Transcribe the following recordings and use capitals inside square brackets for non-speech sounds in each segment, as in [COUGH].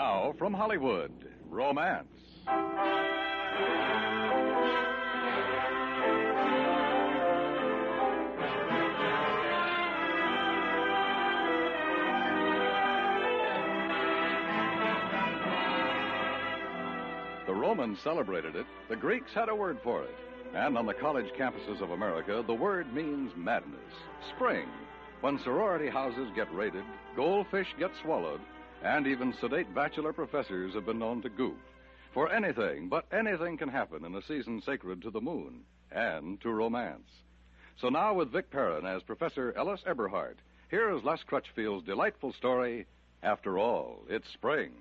Now, from Hollywood, romance. The Romans celebrated it, the Greeks had a word for it. And on the college campuses of America, the word means madness. Spring, when sorority houses get raided, goldfish get swallowed, and even sedate bachelor professors have been known to goof. For anything, but anything can happen in a season sacred to the moon and to romance. So now, with Vic Perrin as Professor Ellis Eberhart, here is Les Crutchfield's delightful story After All, It's Spring.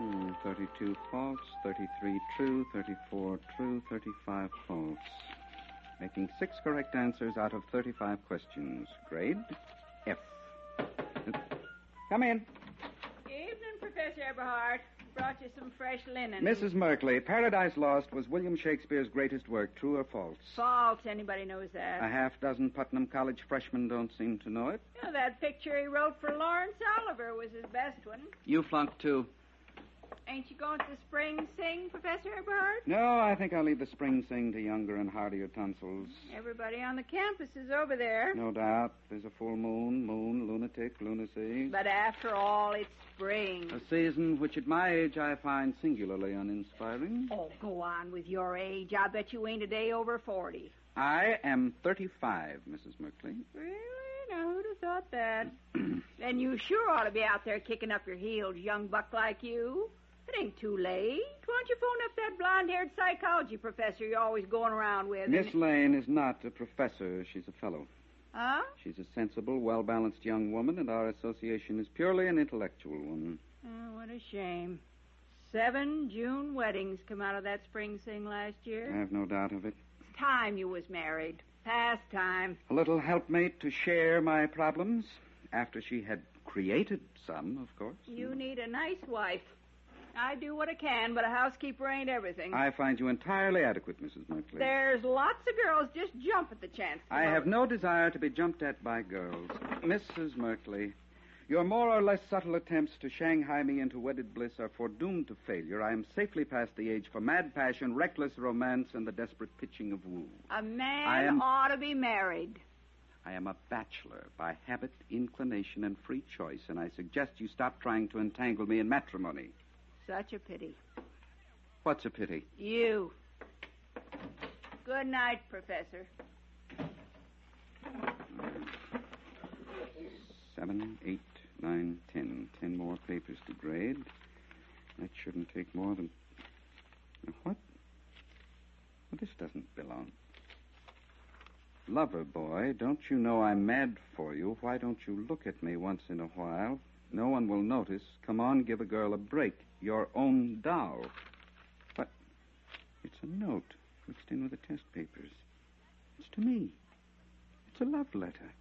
Hmm, 32 false, 33 true, 34 true, 35 false. Making six correct answers out of 35 questions. Grade F. Come in. Evening, Professor Eberhart. Brought you some fresh linen. Mrs. Merkley, Paradise Lost was William Shakespeare's greatest work, true or false? False. Anybody knows that. A half dozen Putnam College freshmen don't seem to know it. Know, that picture he wrote for Lawrence Oliver was his best one. You flunked too. Ain't you going to the spring sing, Professor Eberhart? No, I think I'll leave the spring sing to younger and hardier tonsils. Everybody on the campus is over there. No doubt. There's a full moon, moon, lunatic, lunacy. But after all, it's spring. A season which at my age I find singularly uninspiring. Oh, go on with your age. I bet you ain't a day over 40. I am 35, Mrs. Merkley. Really? Now, who'd have thought that? [CLEARS THROAT] then you sure ought to be out there kicking up your heels, young buck like you. It ain't too late. Why don't you phone up that blonde-haired psychology professor you're always going around with? Miss Lane is not a professor. She's a fellow. Huh? She's a sensible, well balanced young woman, and our association is purely an intellectual one. Oh, what a shame. Seven June weddings come out of that spring sing last year. I have no doubt of it. It's time you was married. Past time. A little helpmate to share my problems, after she had created some, of course. You need a nice wife. I do what I can, but a housekeeper ain't everything. I find you entirely adequate, Mrs. Merkley. There's lots of girls just jump at the chance. to I have no desire to be jumped at by girls. Mrs. Merkley, your more or less subtle attempts to Shanghai me into wedded bliss are foredoomed to failure. I am safely past the age for mad passion, reckless romance, and the desperate pitching of woo. A man am- ought to be married. I am a bachelor by habit, inclination, and free choice, and I suggest you stop trying to entangle me in matrimony. Such a pity. What's a pity? You. Good night, Professor. Seven, eight, nine, ten. Ten more papers to grade. That shouldn't take more than. What? Well, this doesn't belong. Lover boy, don't you know I'm mad for you? Why don't you look at me once in a while? No one will notice. Come on, give a girl a break. Your own doll. But it's a note mixed in with the test papers. It's to me. It's a love letter.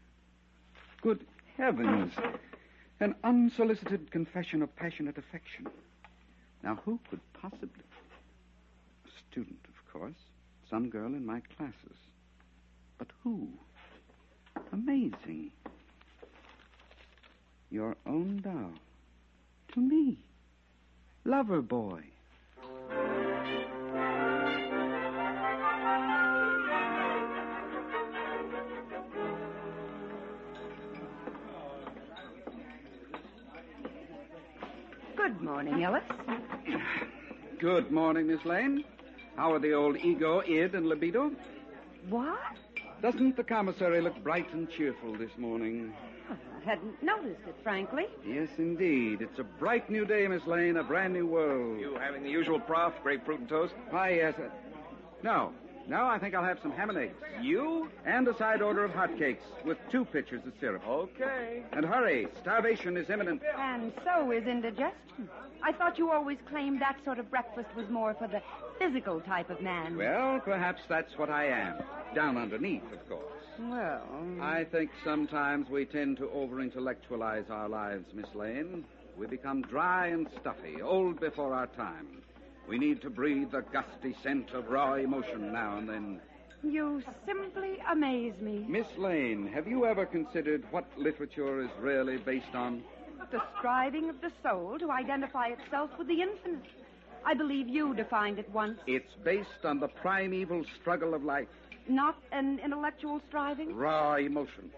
Good heavens. An unsolicited confession of passionate affection. Now, who could possibly. A student, of course. Some girl in my classes. But who? Amazing. Your own doll. To me. Lover boy. Good morning, Ellis. Good morning, Miss Lane. How are the old ego, id, and libido? What? Doesn't the commissary look bright and cheerful this morning? I hadn't noticed it, frankly. Yes, indeed. It's a bright new day, Miss Lane, a brand new world. You having the usual prof, grapefruit and toast? Why, yes. Uh, no. No, I think I'll have some ham and eggs. You? And a side order of hotcakes with two pitchers of syrup. Okay. And hurry. Starvation is imminent. And so is indigestion. I thought you always claimed that sort of breakfast was more for the physical type of man. Well, perhaps that's what I am. Down underneath, of course. Well, um, I think sometimes we tend to over intellectualize our lives, Miss Lane. We become dry and stuffy, old before our time. We need to breathe the gusty scent of raw emotion now and then. you simply amaze me. Miss Lane, have you ever considered what literature is really based on? The striving of the soul to identify itself with the infinite. I believe you defined it once. It's based on the primeval struggle of life, Not an intellectual striving? raw emotion.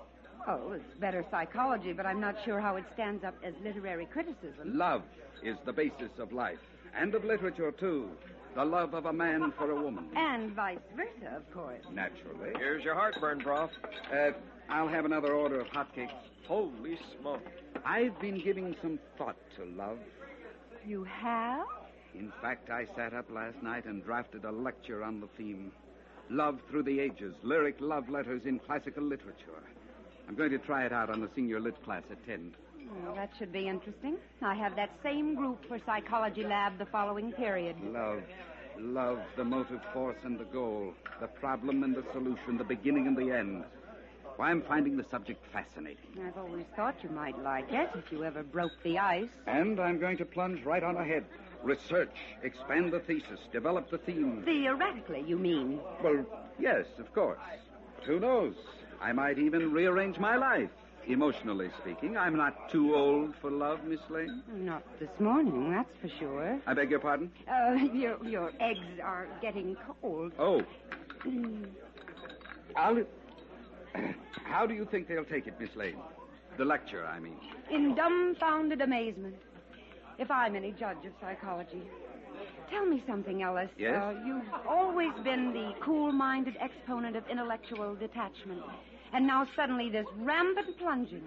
Oh, it's better psychology, but I'm not sure how it stands up as literary criticism. Love is the basis of life, and of literature, too. The love of a man for a woman. And vice versa, of course. Naturally. Here's your heartburn, prof. Uh, I'll have another order of hotcakes. Holy smoke. I've been giving some thought to love. You have? In fact, I sat up last night and drafted a lecture on the theme Love Through the Ages, lyric love letters in classical literature. I'm going to try it out on the senior lit class at 10. Well, that should be interesting. I have that same group for psychology lab the following period. Love. Love, the motive force and the goal, the problem and the solution, the beginning and the end. Why, I'm finding the subject fascinating. I've always thought you might like it if you ever broke the ice. And I'm going to plunge right on ahead. Research, expand the thesis, develop the theme. Theoretically, you mean? Well, yes, of course. But who knows? I might even rearrange my life. Emotionally speaking, I'm not too old for love, Miss Lane. Not this morning, that's for sure. I beg your pardon? Uh, your, your eggs are getting cold. Oh. I'll. How do you think they'll take it, Miss Lane? The lecture, I mean. In dumbfounded amazement. If I'm any judge of psychology. Tell me something, Ellis. Yes? Uh, you've always been the cool minded exponent of intellectual detachment. And now suddenly this rampant plunging.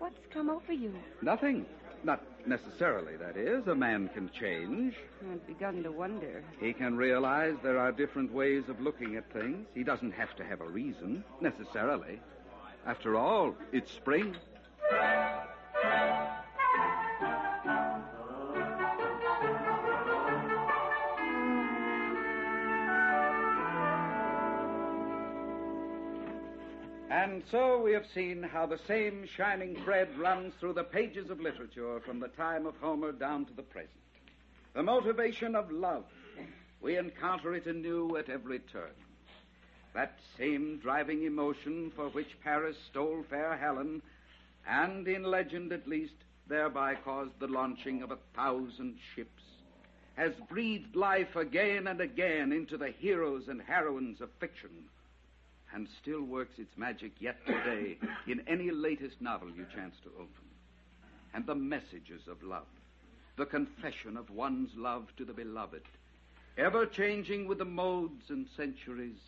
What's come over you? Nothing. Not necessarily, that is. A man can change. I've begun to wonder. He can realize there are different ways of looking at things. He doesn't have to have a reason, necessarily. After all, it's spring. So we have seen how the same shining thread runs through the pages of literature from the time of Homer down to the present. The motivation of love. We encounter it anew at every turn. That same driving emotion for which Paris stole fair Helen, and in legend at least, thereby caused the launching of a thousand ships, has breathed life again and again into the heroes and heroines of fiction and still works its magic yet today in any latest novel you chance to open. And the messages of love, the confession of one's love to the beloved, ever changing with the modes and centuries,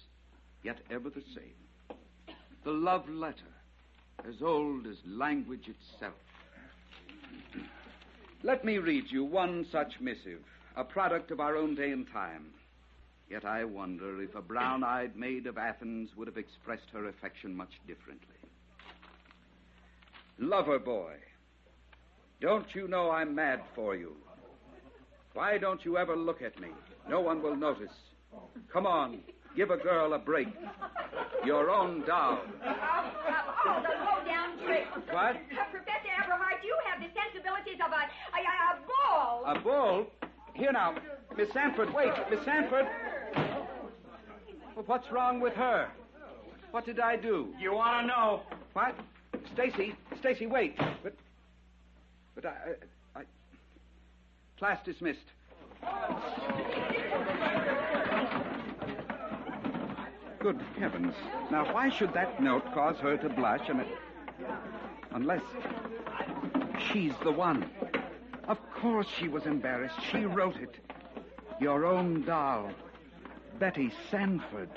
yet ever the same. The love letter, as old as language itself. Let me read you one such missive, a product of our own day and time. Yet I wonder if a brown eyed maid of Athens would have expressed her affection much differently. Lover boy, don't you know I'm mad for you? Why don't you ever look at me? No one will notice. Come on, give a girl a break. Your own doll. Oh, the low-down trick. What? Uh, Professor Everhart, you have the sensibilities of a, a, a, a bull. A bull? Here now, Miss Sanford, wait, Miss Sanford. Well, what's wrong with her? What did I do? You want to know? What? Stacy, Stacy, wait. But But I, I, I... Class dismissed. Good heavens. Now, why should that note cause her to blush and... Unless she's the one. Of course she was embarrassed. She wrote it. Your own doll, Betty Sanford,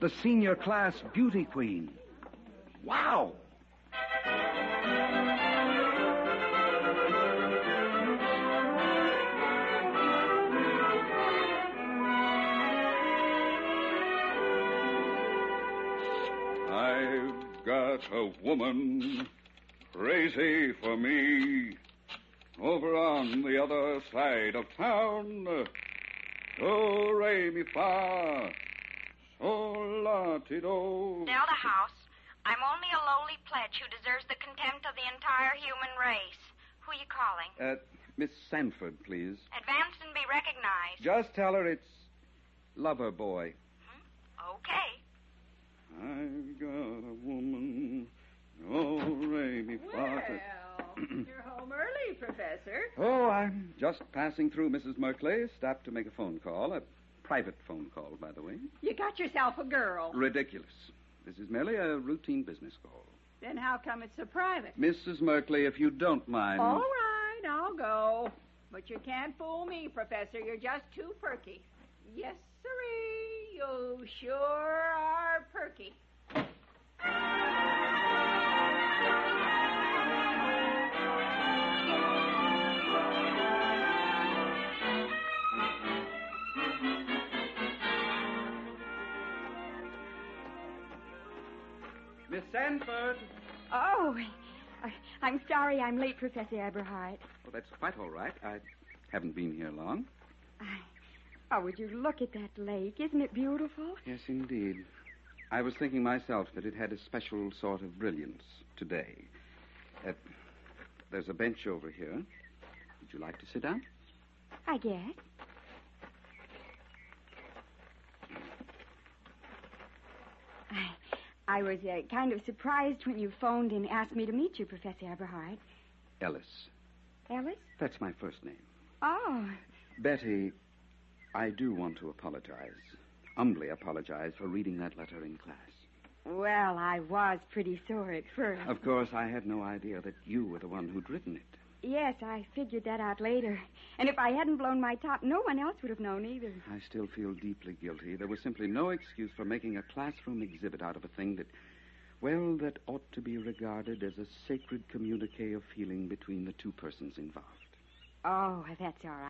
the senior class beauty queen. Wow! I've got a woman crazy for me over on the other side of town. Do re mi fa, sol la ti do. Delta House, I'm only a lowly pledge who deserves the contempt of the entire human race. Who are you calling? Uh, Miss Sanford, please. Advance and be recognized. Just tell her it's Lover Boy. Okay. I've got a woman. Oh, re mi fa. You're home early, Professor. Oh, I'm just passing through Mrs. Merkley. Stopped to make a phone call. A private phone call, by the way. You got yourself a girl. Ridiculous. This is merely a routine business call. Then how come it's so private? Mrs. Merkley, if you don't mind. All right, I'll go. But you can't fool me, Professor. You're just too perky. Yes, sirree. You sure are perky. Miss Sanford. Oh, I, I'm sorry I'm late, Professor Eberhart. Oh, that's quite all right. I haven't been here long. I, Oh, would you look at that lake? Isn't it beautiful? Yes, indeed. I was thinking myself that it had a special sort of brilliance today. Uh, there's a bench over here. Would you like to sit down? I guess. I was uh, kind of surprised when you phoned and asked me to meet you, Professor Eberhart. Ellis. Ellis? That's my first name. Oh, Betty, I do want to apologize. Humbly apologize for reading that letter in class. well, I was pretty sore at first. Of course, I had no idea that you were the one who'd written it. Yes, I figured that out later. And if I hadn't blown my top, no one else would have known either. I still feel deeply guilty. There was simply no excuse for making a classroom exhibit out of a thing that, well, that ought to be regarded as a sacred communique of feeling between the two persons involved. Oh, that's all right.